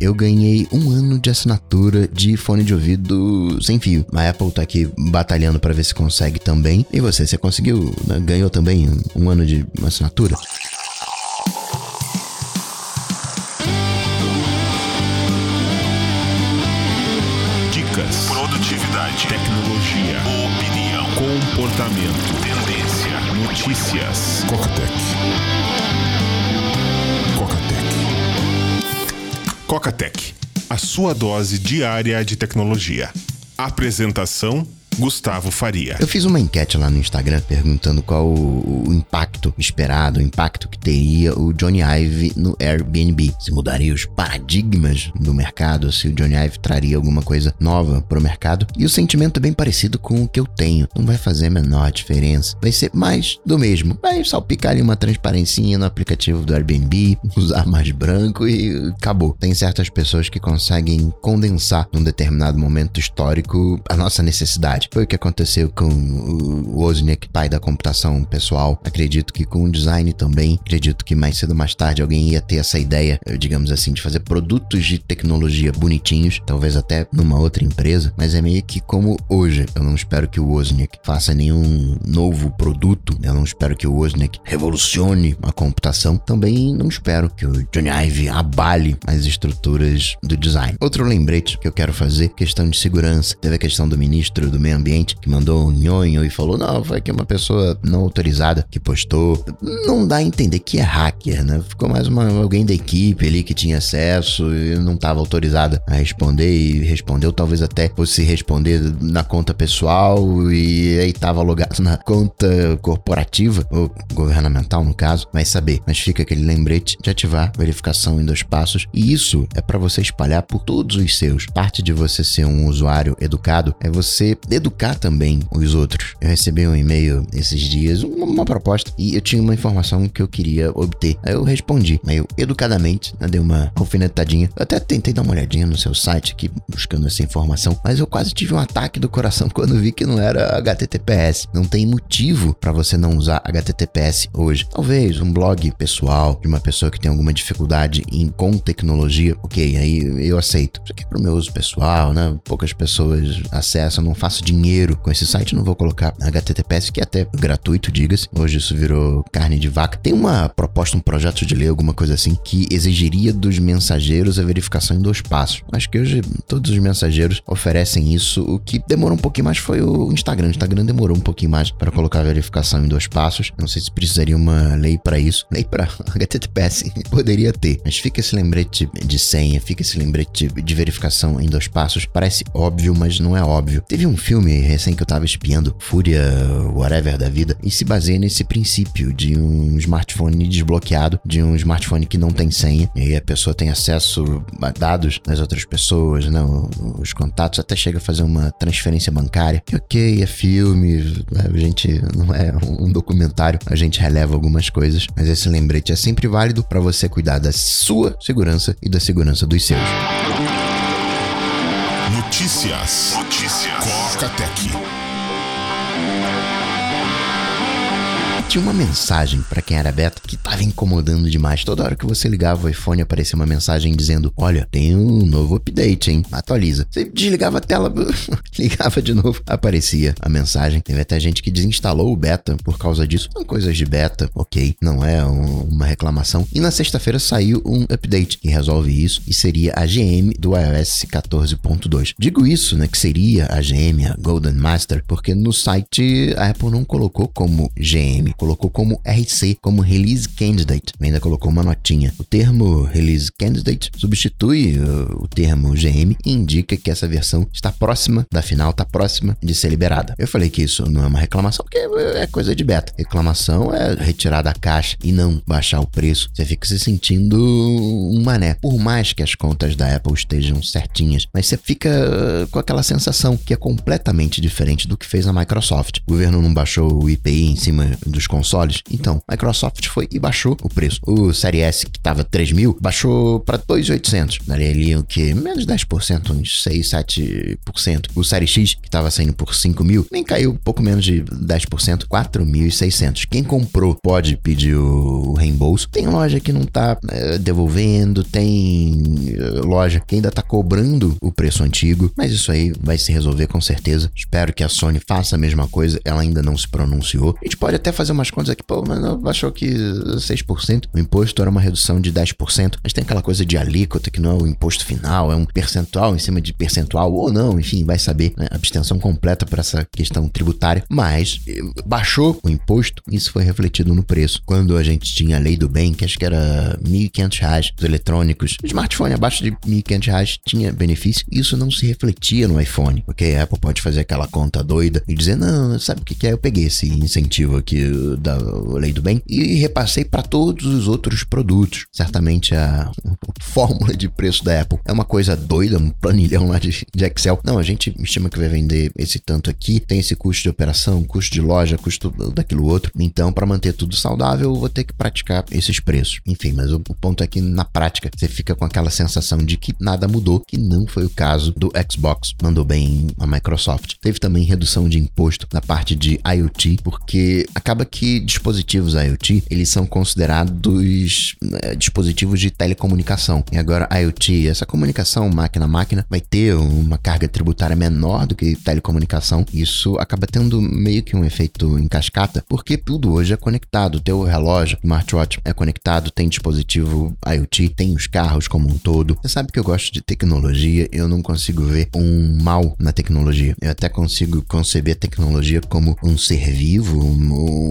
eu ganhei um ano de assinatura de fone de ouvido sem fio. A Apple tá aqui batalhando para ver se consegue também. E você, você conseguiu, né? ganhou também um ano de assinatura? Dicas, produtividade, tecnologia, opinião, comportamento, tendência, notícias. Cocatec. Cocatec, a sua dose diária de tecnologia. Apresentação Gustavo Faria. Eu fiz uma enquete lá no Instagram perguntando qual o, o, impacto esperado, o impacto que teria o Johnny Ive no Airbnb. Se mudaria os paradigmas do mercado, se o Johnny Ive traria alguma coisa nova para o mercado. E o sentimento é bem parecido com o que eu tenho. Não vai fazer a menor diferença. Vai ser mais do mesmo. Vai salpicar ali uma transparencinha no aplicativo do Airbnb, usar mais branco e acabou. Tem certas pessoas que conseguem condensar num determinado momento histórico a nossa necessidade. Foi o que aconteceu com o Wozniak, pai da computação pessoal. Acredito que com o design também. Acredito que mais cedo ou mais tarde alguém ia ter essa ideia, eh, digamos assim, de fazer produtos de tecnologia bonitinhos, talvez até numa outra empresa, mas é meio que como hoje. Eu não espero que o Wozniak faça nenhum novo produto, eu não espero que o Wozniak revolucione a computação, também não espero que o Johnny Ive abale as estruturas do design. Outro lembrete que eu quero fazer, questão de segurança. Teve a questão do ministro do meio ambiente que mandou um nhonho e falou: não, foi que uma pessoa não autorizada que postou. Não dá a entender que é hacker, né? Ficou mais uma, alguém da equipe ali que tinha acesso e não estava autorizada a responder e respondeu, talvez até fosse responder na conta pessoal e aí estava logado na conta corporativa, ou governamental no caso, vai saber. Mas fica aquele lembrete de ativar verificação em dois passos e isso é para você espalhar por todos os seus. Parte de você ser um usuário educado é você educar também os outros. Eu recebi um e-mail esses dias, uma, uma, proposta, e eu tinha uma informação que eu queria obter. Aí eu respondi, meio educadamente, né, dei uma alfinetadinha. Eu até tentei dar uma olhadinha no seu site aqui, buscando essa informação, mas eu quase tive um ataque do coração quando vi que não era HTTPS. Não tem motivo para você não usar HTTPS hoje. Talvez um blog pessoal de uma pessoa que tem alguma dificuldade em, com tecnologia, ok, aí eu aceito. Isso aqui é pro meu uso pessoal, né? Poucas pessoas acessam, não faço dinheiro com esse site, não vou colocar HTTPS, que é até gratuito, diga-se. Hoje isso virou carne de vaca. Tem uma proposta, um projeto de lei, alguma coisa assim, que exigiria dos mensageiros a verificação em dois passos. Acho que hoje todos os mensageiros oferecem isso. O que demorou um pouquinho mais foi o Instagram. O Instagram demorou um pouquinho mais para colocar a verificação em dois passos. Não sei se precisaria uma lei para isso. Lei para HTTPS poderia ter, mas fica esse lembrete de senha, fica esse lembrete de verificação em dois passos. Parece óbvio, mas não é óbvio. Teve um filme filme recém que eu tava espiando, Fúria Whatever da vida, e se baseia nesse princípio de um smartphone desbloqueado, de um smartphone que não tem senha, e a pessoa tem acesso a dados das outras pessoas, né, os contatos, até chega a fazer uma transferência bancária. E ok, é filme, a gente não é um documentário, a gente releva algumas coisas, mas esse lembrete é sempre válido para você cuidar da sua segurança e da segurança dos seus. Notícias. Notícias. Coca-Tech. Tinha uma mensagem para quem era beta que tava incomodando demais. Toda hora que você ligava o iPhone aparecia uma mensagem dizendo: Olha, tem um novo update, hein? Atualiza. Você desligava a tela, ligava de novo, aparecia a mensagem. Teve até gente que desinstalou o beta por causa disso. São coisas de beta, ok, não é um, uma reclamação. E na sexta-feira saiu um update que resolve isso e seria a GM do iOS 14.2. Digo isso, né, que seria a GM, a Golden Master, porque no site a Apple não colocou como GM colocou como RC, como Release Candidate, ainda colocou uma notinha. O termo Release Candidate substitui uh, o termo GM e indica que essa versão está próxima da final, está próxima de ser liberada. Eu falei que isso não é uma reclamação, porque é coisa de beta. Reclamação é retirar da caixa e não baixar o preço. Você fica se sentindo um mané. Por mais que as contas da Apple estejam certinhas, mas você fica uh, com aquela sensação que é completamente diferente do que fez a Microsoft. O governo não baixou o IPI em cima dos consoles? Então, Microsoft foi e baixou o preço. O Série S, que estava 3 mil, baixou para 2.800. Daria ali o que? Menos 10%, uns 6, 7%. O Série X, que estava saindo por 5 mil, nem caiu pouco menos de 10%, 4.600. Quem comprou pode pedir o reembolso. Tem loja que não tá é, devolvendo, tem é, loja que ainda tá cobrando o preço antigo, mas isso aí vai se resolver com certeza. Espero que a Sony faça a mesma coisa, ela ainda não se pronunciou. A gente pode até fazer umas contas aqui, pô, mas achou que 6%, o imposto era uma redução de 10%, mas tem aquela coisa de alíquota que não é o imposto final, é um percentual em cima de percentual ou não, enfim, vai saber, né? abstenção completa para essa questão tributária, mas eh, baixou o imposto, isso foi refletido no preço. Quando a gente tinha a lei do bem, que acho que era R$ 1.500 os eletrônicos, o smartphone abaixo de R$ 1.500 tinha benefício, isso não se refletia no iPhone, porque a Apple pode fazer aquela conta doida e dizer, não, sabe o que é? Eu peguei esse incentivo aqui da lei do bem e repassei para todos os outros produtos. Certamente a fórmula de preço da Apple é uma coisa doida, um planilhão lá de, de Excel. Não, a gente estima que vai vender esse tanto aqui, tem esse custo de operação, custo de loja, custo daquilo outro. Então, para manter tudo saudável, eu vou ter que praticar esses preços. Enfim, mas o, o ponto é que na prática você fica com aquela sensação de que nada mudou, que não foi o caso do Xbox. Mandou bem a Microsoft. Teve também redução de imposto na parte de IoT, porque acaba que dispositivos IoT eles são considerados é, dispositivos de telecomunicação. E agora IoT, essa comunicação máquina a máquina, vai ter uma carga tributária menor do que telecomunicação. Isso acaba tendo meio que um efeito em cascata, porque tudo hoje é conectado. O teu relógio, smartwatch é conectado, tem dispositivo IoT, tem os carros como um todo. Você sabe que eu gosto de tecnologia, eu não consigo ver um mal na tecnologia. Eu até consigo conceber a tecnologia como um ser vivo,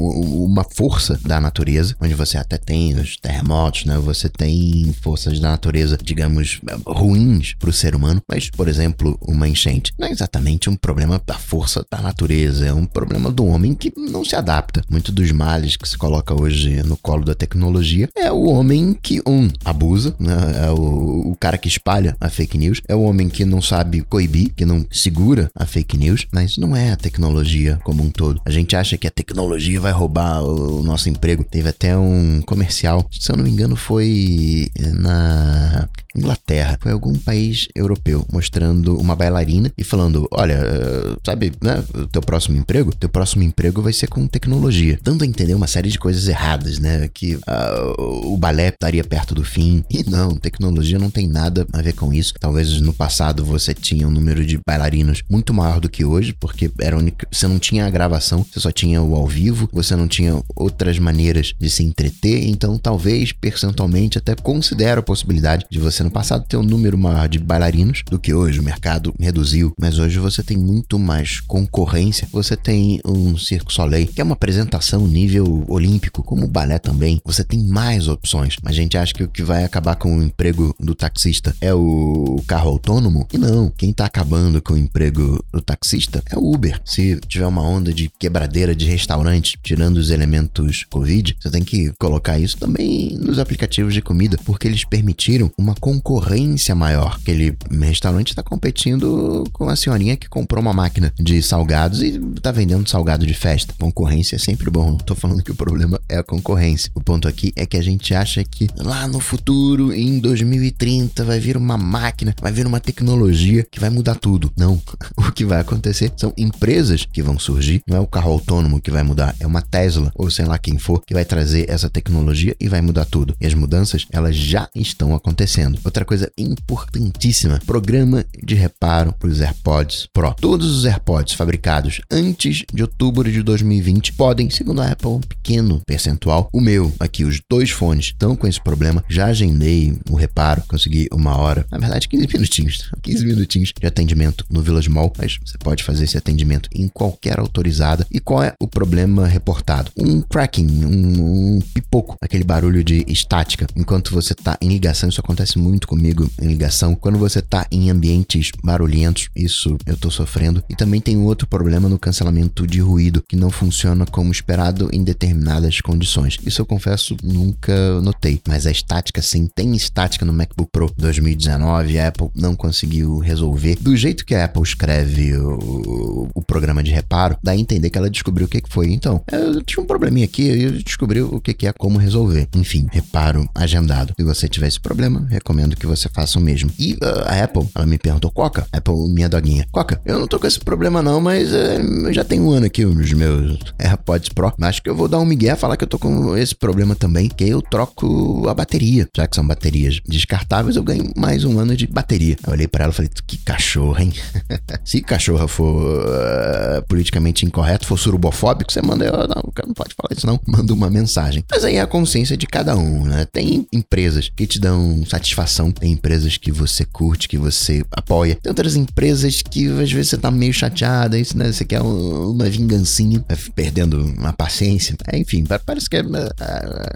uma força da natureza, onde você até tem os terremotos, né? Você tem forças da natureza, digamos, ruins para o ser humano, mas, por exemplo, uma enchente não é exatamente um problema da força da natureza, é um problema do homem que não se adapta. Muito dos males que se coloca hoje no colo da tecnologia é o homem que, um, abusa, né? É o, o cara que espalha a fake news, é o homem que não sabe coibir, que não segura a fake news, mas não é a tecnologia como um todo. A gente acha que a tecnologia vai roubar o nosso emprego. Teve até um comercial, se eu não me engano, foi na Inglaterra, foi algum país europeu, mostrando uma bailarina e falando: Olha, eh, sabe, né? O teu próximo emprego? Teu próximo emprego vai ser com tecnologia. Dando a entender uma série de coisas erradas, né? Que uh, o balé estaria perto do fim. E não, tecnologia não tem nada a ver com isso. Talvez no passado você tinha um número de bailarinos muito maior do que hoje, porque era única, você não tinha a gravação, você só tinha o ao vivo, você não tinha outras maneiras de se entreter, então talvez percentualmente até considera a possibilidade de você no passado ter um número maior de bailarinos do que hoje. O mercado reduziu, mas hoje você tem muito mais concorrência. Você tem um Circo Soleil, que é uma apresentação nível olímpico, como o balé também. Você tem mais opções. A gente acha que o que vai acabar com o emprego do taxista é o carro autônomo? E não. Quem tá acabando com o emprego do taxista é o Uber. Se tiver uma onda de quebradeira de restaurante, tirando os elementos Covid, você tem que colocar isso também nos aplicativos de comida, porque eles permitiram uma concorrência maior. Aquele restaurante está competindo com a senhorinha que comprou uma máquina de salgados e está vendendo salgado de festa. Concorrência é sempre bom. Não tô falando que o problema é a concorrência. O ponto aqui é que a gente acha que lá no futuro, em 2030, vai vir uma máquina, vai vir uma tecnologia que vai mudar tudo. Não. O que vai acontecer são empresas que vão surgir. Não é o carro autônomo que vai mudar, é uma Tesla ou sei lá quem for que vai trazer essa tecnologia e vai mudar tudo. E as mudanças, elas já estão acontecendo. Outra coisa importantíssima: programa de reparo para os AirPods Pro. Todos os AirPods fabricados antes de outubro de 2020 podem, segundo a Apple, um pequeno percentual. O meu, aqui, os dois fones estão com esse problema. Já agendei o reparo, consegui uma hora, na verdade, 15 minutinhos. 15 minutinhos de atendimento no Village Mall, mas você pode fazer esse atendimento em qualquer autorizada. E qual é o problema reportado? Um cracking, um, um pipoco, aquele barulho de estática. Enquanto você está em ligação, isso acontece muito muito comigo em ligação. Quando você tá em ambientes barulhentos, isso eu tô sofrendo. E também tem outro problema no cancelamento de ruído, que não funciona como esperado em determinadas condições. Isso eu confesso, nunca notei. Mas a estática, sim, tem estática no MacBook Pro 2019. A Apple não conseguiu resolver. Do jeito que a Apple escreve o, o programa de reparo, dá a entender que ela descobriu o que foi. Então, eu tinha um probleminha aqui e eu descobri o que é como resolver. Enfim, reparo agendado. Se você tiver esse problema, recomendo que você faça o mesmo. E uh, a Apple, ela me perguntou, Coca, Apple, minha doguinha, Coca, eu não tô com esse problema não, mas uh, eu já tenho um ano aqui os meus AirPods Pro. Acho que eu vou dar um migué falar que eu tô com esse problema também, que eu troco a bateria. Já que são baterias descartáveis, eu ganho mais um ano de bateria. Eu olhei para ela e falei, que cachorra, hein? Se cachorra for uh, politicamente incorreto, for surubofóbico, você manda, eu, não, o cara não pode falar isso não, manda uma mensagem. Mas aí é a consciência de cada um, né? Tem empresas que te dão satisfação, tem empresas que você curte, que você apoia. Tem outras empresas que às vezes você tá meio chateada, isso, né? Você quer uma vingancinha, perdendo a paciência. É, enfim, parece que a,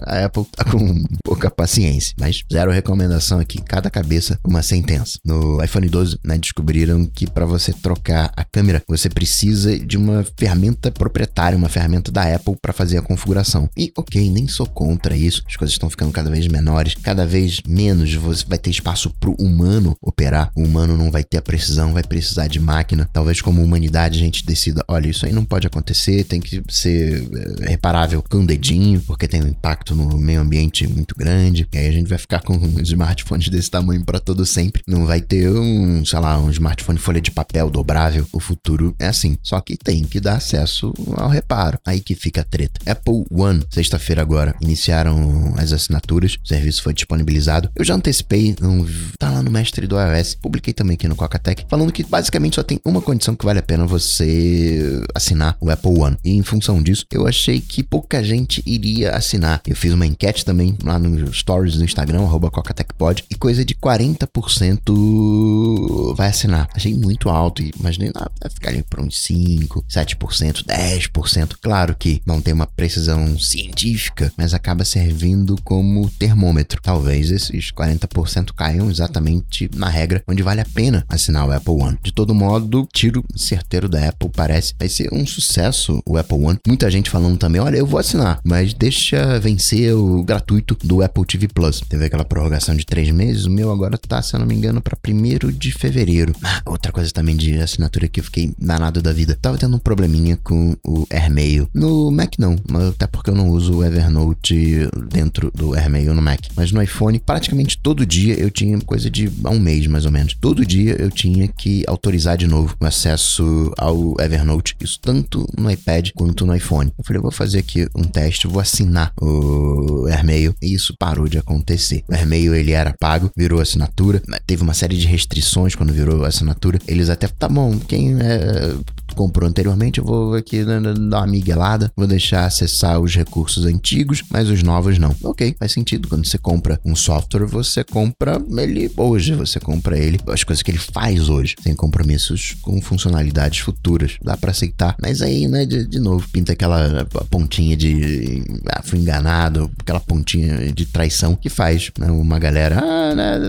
a, Apple tá com pouca paciência. Mas zero recomendação aqui, cada cabeça uma sentença. No iPhone 12, né, descobriram que para você trocar a câmera, você precisa de uma ferramenta proprietária, uma ferramenta da Apple para fazer a configuração. E ok, nem sou contra isso. As coisas estão ficando cada vez menores, cada vez menos você vai ter espaço para o humano operar. O humano não vai ter a precisão, vai precisar de máquina. Talvez como humanidade a gente decida, olha, isso aí não pode acontecer, tem que ser eh, reparável com o dedinho, porque tem um impacto no meio ambiente muito grande. E aí a gente vai ficar com smartphones desse tamanho para todo sempre. Não vai ter um, sei lá, um smartphone folha de papel dobrável. O futuro é assim. Só que tem que dar acesso ao reparo. Aí que fica a treta. Apple One, sexta-feira agora, iniciaram as assinaturas. O serviço foi disponibilizado. Eu já antecipei, um, tá lá no mestre do iOS. Publiquei também aqui no Coca-Tech, falando que basicamente só tem uma condição que vale a pena você assinar o Apple One. E em função disso, eu achei que pouca gente iria assinar. Eu fiz uma enquete também lá no stories do Instagram, arroba CocaTechPod, e coisa de 40% vai assinar. Achei muito alto e imaginei, ah, vai ficar ali por uns 5, 7%, 10%. Claro que não tem uma precisão científica, mas acaba servindo como termômetro. Talvez esses 40% caiam exatamente na regra onde vale a pena assinar o Apple One. De todo modo, tiro certeiro da Apple parece vai ser um sucesso o Apple One. Muita gente falando também, olha, eu vou assinar, mas deixa vencer o gratuito do Apple TV Plus. Teve aquela prorrogação de três meses, o meu agora tá, se eu não me engano, para primeiro de fevereiro. Ah, outra coisa também de assinatura que eu fiquei danado da vida. Tava tendo um probleminha com o AirMail. No Mac não, até porque eu não uso o Evernote dentro do AirMail no Mac. Mas no iPhone, praticamente todo dia eu tinha coisa de um mês mais ou menos. Todo dia eu tinha que autorizar de novo o acesso ao Evernote. Isso tanto no iPad quanto no iPhone. Eu falei, eu vou fazer aqui um teste, vou assinar o AirMail. E isso parou de acontecer. O AirMail ele era pago, virou assinatura. Teve uma série de restrições quando virou assinatura. Eles até, tá bom, quem é comprou anteriormente, eu vou aqui dar uma miguelada, vou deixar acessar os recursos antigos, mas os novos não. Ok, faz sentido. Quando você compra um software, você compra ele hoje, você compra ele, as coisas que ele faz hoje, sem compromissos com funcionalidades futuras. Dá para aceitar, mas aí, né, de, de novo, pinta aquela pontinha de ah, fui enganado, aquela pontinha de traição que faz né, uma galera, ah, né,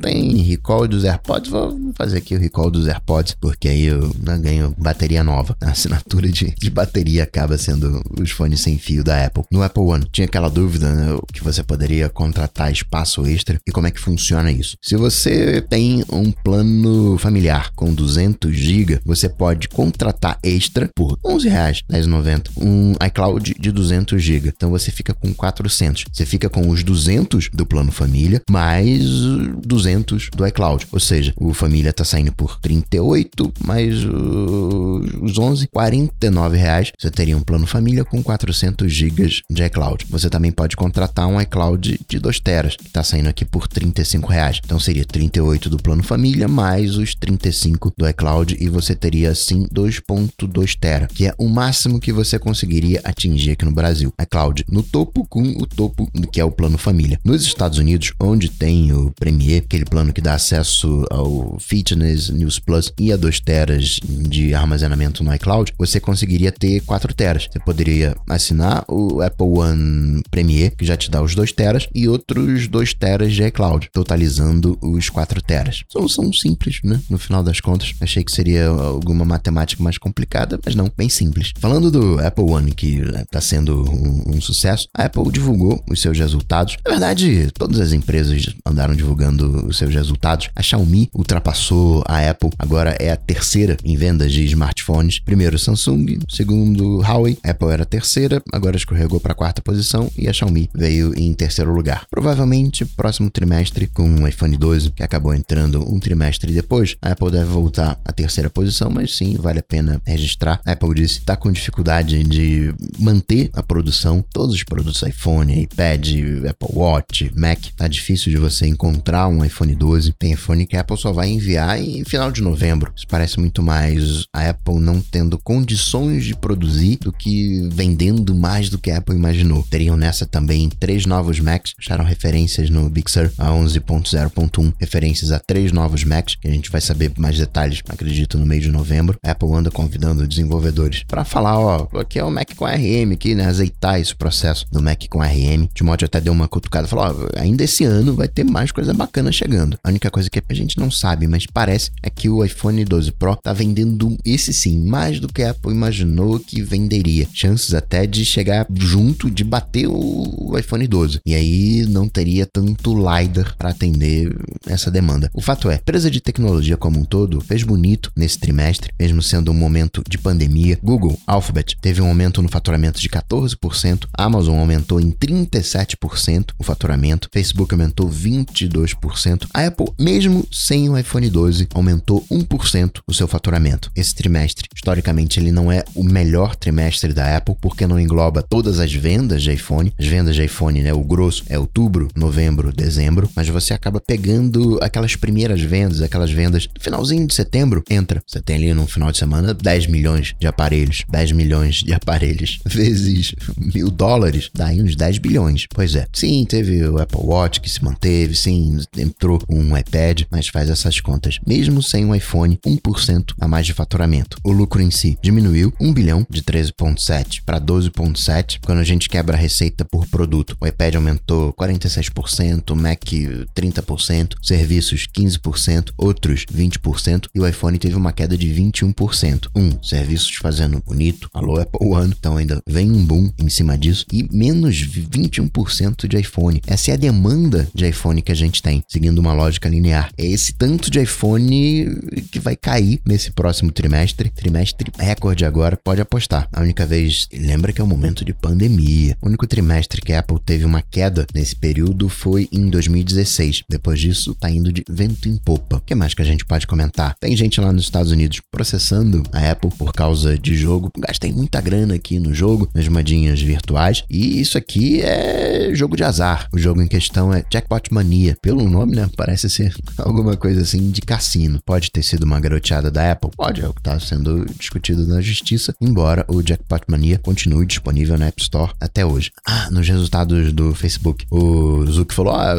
tem recall dos AirPods, vou fazer aqui o recall dos AirPods, porque aí eu né, ganho bateria nova. A assinatura de, de bateria acaba sendo os fones sem fio da Apple. No Apple One, tinha aquela dúvida né, que você poderia contratar espaço extra e como é que funciona isso. Se você tem um plano familiar com 200 GB, você pode contratar extra por 11 reais, 10,90, um iCloud de 200 GB. Então você fica com 400. Você fica com os 200 do plano família mais 200 do iCloud. Ou seja, o família tá saindo por 38 mais o os 11, 49 reais, você teria um plano família com 400 GB de iCloud. Você também pode contratar um iCloud de 2 teras, que está saindo aqui por 35 reais. Então seria 38 do plano família mais os 35 do iCloud e você teria assim 2.2 tera, que é o máximo que você conseguiria atingir aqui no Brasil. iCloud no topo com o topo que é o plano família. Nos Estados Unidos, onde tem o Premier, aquele plano que dá acesso ao Fitness, News Plus e a 2 teras de armazenamento armazenamento no iCloud, você conseguiria ter 4 teras. Você poderia assinar o Apple One Premier, que já te dá os 2 teras, e outros 2 teras de iCloud, totalizando os 4 teras. Solução simples, né? No final das contas, achei que seria alguma matemática mais complicada, mas não, bem simples. Falando do Apple One, que está sendo um, um sucesso, a Apple divulgou os seus resultados. Na verdade, todas as empresas andaram divulgando os seus resultados. A Xiaomi ultrapassou a Apple, agora é a terceira em vendas de smartphones. Primeiro Samsung, segundo Huawei, Apple era a terceira, agora escorregou para a quarta posição e a Xiaomi veio em terceiro lugar. Provavelmente, próximo trimestre, com o iPhone 12, que acabou entrando um trimestre depois, a Apple deve voltar à terceira posição, mas sim, vale a pena registrar. A Apple disse está com dificuldade de manter a produção, todos os produtos iPhone, iPad, Apple Watch, Mac, tá difícil de você encontrar um iPhone 12. Tem iPhone que a Apple só vai enviar em final de novembro. Isso parece muito mais a Apple não tendo condições de produzir do que vendendo mais do que a Apple imaginou. Teriam nessa também três novos Macs, acharam referências no Big Sur a 11.0.1, referências a três novos Macs, que a gente vai saber mais detalhes, acredito, no mês de novembro. A Apple anda convidando desenvolvedores para falar, ó, aqui é o Mac com RM aqui, né, azeitar esse processo do Mac com RM. Timóteo até deu uma cutucada, falou, ó, ainda esse ano vai ter mais coisa bacana chegando. A única coisa que a gente não sabe, mas parece, é que o iPhone 12 Pro tá vendendo esse sim, mais do que a Apple imaginou que venderia. Chances até de chegar junto, de bater o iPhone 12. E aí não teria tanto LiDAR para atender essa demanda. O fato é, empresa de tecnologia como um todo fez bonito nesse trimestre, mesmo sendo um momento de pandemia. Google, Alphabet, teve um aumento no faturamento de 14%, Amazon aumentou em 37% o faturamento, Facebook aumentou 22%, a Apple, mesmo sem o iPhone 12, aumentou 1% o seu faturamento. Esse trimestre, historicamente, ele não é o melhor trimestre da Apple, porque não engloba todas as vendas de iPhone. As vendas de iPhone, né, o grosso é outubro, novembro, dezembro, mas você acaba pegando aquelas primeiras vendas, aquelas vendas finalzinho de setembro, entra. Você tem ali no final de semana 10 milhões de aparelhos, 10 milhões de aparelhos vezes mil dólares, dá aí uns 10 bilhões. Pois é. Sim, teve o Apple Watch que se manteve, sim, entrou um iPad, mas faz essas contas. Mesmo sem um iPhone, 1% a mais de faturamento. O lucro em si diminuiu 1 bilhão de 13,7 para 12,7 quando a gente quebra a receita por produto. O iPad aumentou 46%, o Mac 30%, serviços 15%, outros 20% e o iPhone teve uma queda de 21%. Um, serviços fazendo bonito, alô Apple One, então ainda vem um boom em cima disso e menos 21% de iPhone. Essa é a demanda de iPhone que a gente tem, seguindo uma lógica linear. É esse tanto de iPhone que vai cair nesse próximo trimestre, trimestre recorde agora, pode apostar. A única vez, lembra que é um momento de pandemia. O único trimestre que a Apple teve uma queda nesse período foi em 2016. Depois disso, tá indo de vento em popa. O que mais que a gente pode comentar? Tem gente lá nos Estados Unidos processando a Apple por causa de jogo. Gastei muita grana aqui no jogo, nas moedinhas virtuais. E isso aqui é jogo de azar. O jogo em questão é Jackpot Mania. Pelo nome, né? Parece ser alguma coisa assim de cassino. Pode ter sido uma garoteada da Apple? Pode, é o que está sendo discutido na justiça, embora o Jackpot Mania continue disponível na App Store até hoje. Ah, nos resultados do Facebook, o Zuck falou: ah,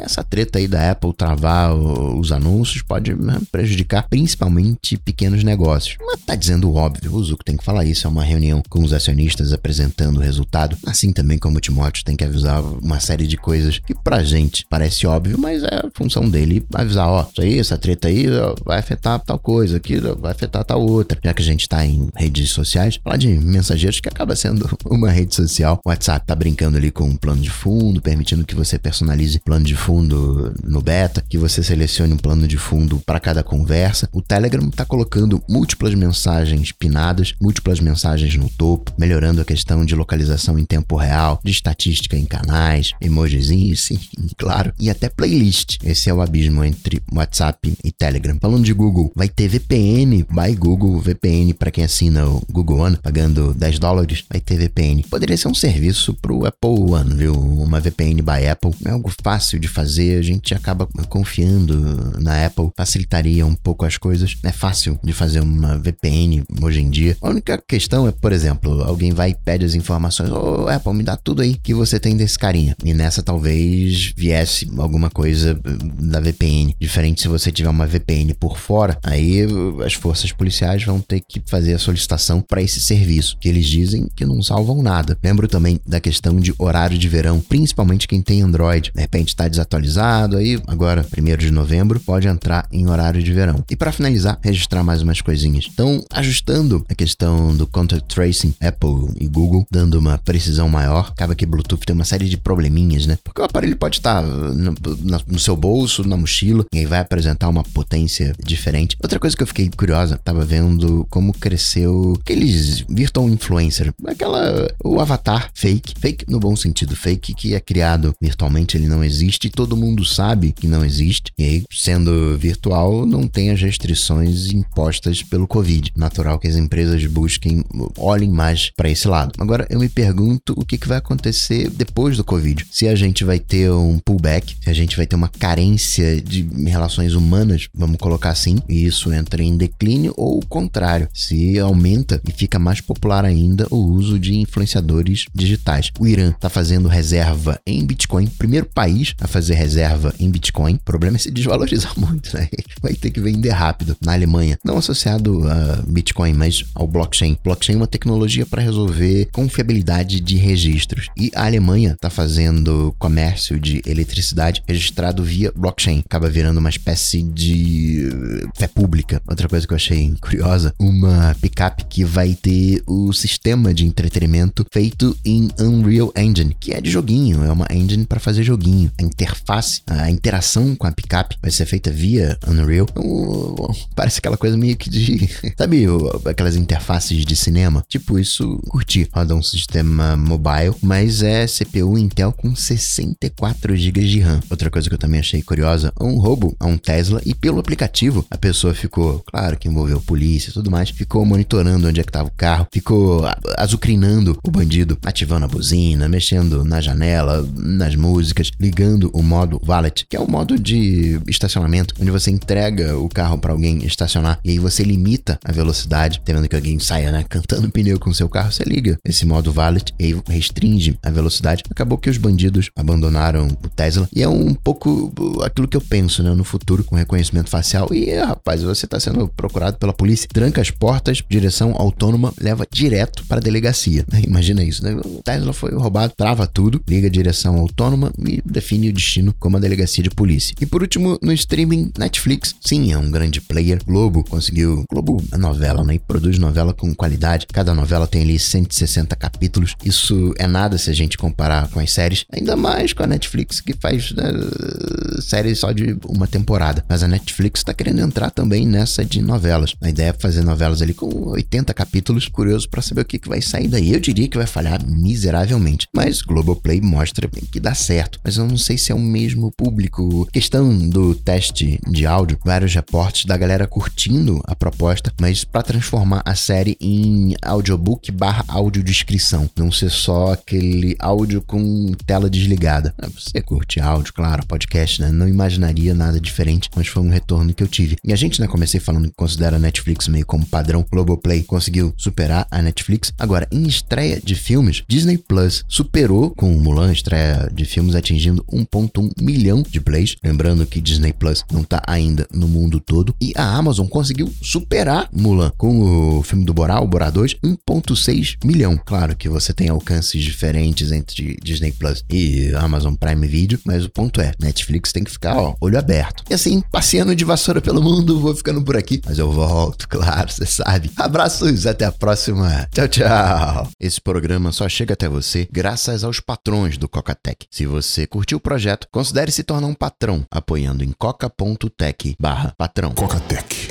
essa treta aí da Apple travar os anúncios pode né, prejudicar principalmente pequenos negócios. Mas tá dizendo o óbvio, o Zuck tem que falar isso, é uma reunião com os acionistas apresentando o resultado, assim também como o Timóteo tem que avisar uma série de coisas que pra gente parece óbvio, mas é função dele avisar, ó, isso aí, essa treta aí vai afetar tal coisa, aqui vai afetar tal outra. Já que a gente tá em redes sociais, falar de mensageiros que acaba sendo uma rede social. O WhatsApp tá brincando ali com um plano de fundo, permitindo que você personalize plano de fundo no beta, que você selecione um plano de fundo para cada conversa. O Telegram tá colocando múltiplas mensagens pinadas, múltiplas mensagens no topo, melhorando a questão de localização em tempo real, de estatística em canais, emojizinhos, sim, claro, e até playlist. Esse é o abismo entre WhatsApp e Telegram. Falando de Google, vai ter VPN by Google, VPN para quem assina o Google One, pagando 10 dólares, vai ter VPN. Poderia ser um serviço pro Apple One, viu? Uma VPN by Apple. É algo fácil de fazer, a gente acaba confiando na Apple, facilitaria um pouco as coisas. É fácil de fazer uma VPN hoje em dia. A única questão é, por exemplo, alguém vai e pede as informações, ô oh, Apple, me dá tudo aí que você tem desse carinha. E nessa talvez viesse alguma coisa da VPN. Diferente se você tiver uma VPN por fora, aí as forças policiais vão ter que fazer a solicitação para esse serviço, que eles dizem que não salvam nada. Lembro também da questão de horário de verão, principalmente quem tem Android. De repente está desatualizado, aí agora, 1 de novembro, pode entrar em horário de verão. E para finalizar, registrar mais umas coisinhas. Então, ajustando a questão do contact tracing, Apple e Google, dando uma precisão maior, acaba que Bluetooth tem uma série de probleminhas, né? Porque o aparelho pode estar no, no seu bolso, na mochila, e aí vai apresentar uma potência diferente. Outra coisa que eu fiquei curiosa, tava vendo como cresceu aqueles virtual influencers, aquela o avatar fake, fake no bom sentido, fake que é criado virtualmente, ele não existe, todo mundo sabe que não existe. E aí, sendo virtual, não tem as restrições impostas pelo Covid. Natural que as empresas busquem, olhem mais para esse lado. Agora, eu me pergunto o que, que vai acontecer depois do Covid. Se a gente vai ter um pullback, se a gente vai ter uma carência de relações humanas, vamos colocar assim, e isso entra em declínio ou o contrário, se aumenta e fica mais popular ainda o uso de influenciadores digitais. O Irã está fazendo reserva em Bitcoin, primeiro país a fazer reserva em Bitcoin. O problema é se desvalorizar muito, né? Vai ter que vender rápido. Na Alemanha, não associado a Bitcoin, mas ao blockchain. Blockchain é uma tecnologia para resolver confiabilidade de registros. E a Alemanha está fazendo comércio de eletricidade registrado via blockchain. Acaba virando uma espécie de fé pública. Outra coisa que eu achei curiosa, uma picape que vai ter o sistema de entretenimento feito em Unreal Engine, que é de joguinho, é uma engine para fazer joguinho. A interface, a interação com a picape vai ser feita via Unreal. Então, parece aquela coisa meio que de, sabe, aquelas interfaces de cinema. Tipo isso, curti. Roda um sistema mobile, mas é CPU Intel com 64 GB de RAM. Outra coisa que eu também achei curiosa, um roubo a um Tesla e pelo aplicativo a pessoa ficou, claro que envolveu polícia e tudo mais, ficou monitorando onde é que estava o carro, ficou azucrinando o bandido, ativando a buzina, mexendo na janela, nas músicas, ligando o modo valet, que é o modo de estacionamento, onde você entrega o carro para alguém estacionar e aí você limita a velocidade, tendo que alguém saia, né, cantando pneu com seu carro, você liga esse modo valet e aí restringe a velocidade. Acabou que os bandidos abandonaram o Tesla e é um pouco aquilo que eu penso, né, no futuro com reconhecimento facial e rapaz, você está sendo procurado pela polícia, tranca as portas, direção autônoma, leva direto para a delegacia. Imagina isso, né? O Tesla foi roubado, trava tudo, liga a direção autônoma e define o destino como a delegacia de polícia. E por último, no streaming, Netflix, sim, é um grande player. Globo conseguiu, Globo é novela, né? E produz novela com qualidade. Cada novela tem ali 160 capítulos. Isso é nada se a gente comparar com as séries, ainda mais com a Netflix que faz né, séries só de uma temporada. Mas a Netflix está querendo entrar também nessa de novelas. A ideia é fazer novelas ali com 80 capítulos. Curioso para saber o que, que vai sair daí. Eu diria que vai falhar miseravelmente. Mas Globoplay mostra que dá certo. Mas eu não sei se é o mesmo público. Questão do teste de áudio, vários reportes da galera curtindo a proposta, mas para transformar a série em audiobook barra audiodescrição. Não ser só aquele áudio com tela desligada. Ah, você curte áudio, claro, podcast, né? Não imaginaria nada diferente, mas foi um retorno que eu tive. E a gente, né, comecei falando que considera Netflix meio como padrão. Globoplay conseguiu superar a Netflix. Agora, em estreia de filmes, Disney Plus superou com Mulan, estreia de filmes atingindo 1.1 milhão de plays. Lembrando que Disney Plus não tá ainda no mundo todo. E a Amazon conseguiu superar Mulan com o filme do Borá, o Borá 2, 1.6 milhão. Claro que você tem alcances diferentes entre Disney Plus e Amazon Prime Video, mas o ponto é, Netflix tem que ficar, ó, olho aberto. E assim, passeando de vassoura pelo mundo, vou ficando por aqui, mas eu volto, claro, você sabe. Abraços, até a próxima. Tchau, tchau. Esse programa só chega até você graças aos patrões do Cocatec. Se você curtiu o projeto, considere se tornar um patrão apoiando em coca.tech/patrão. Cocatec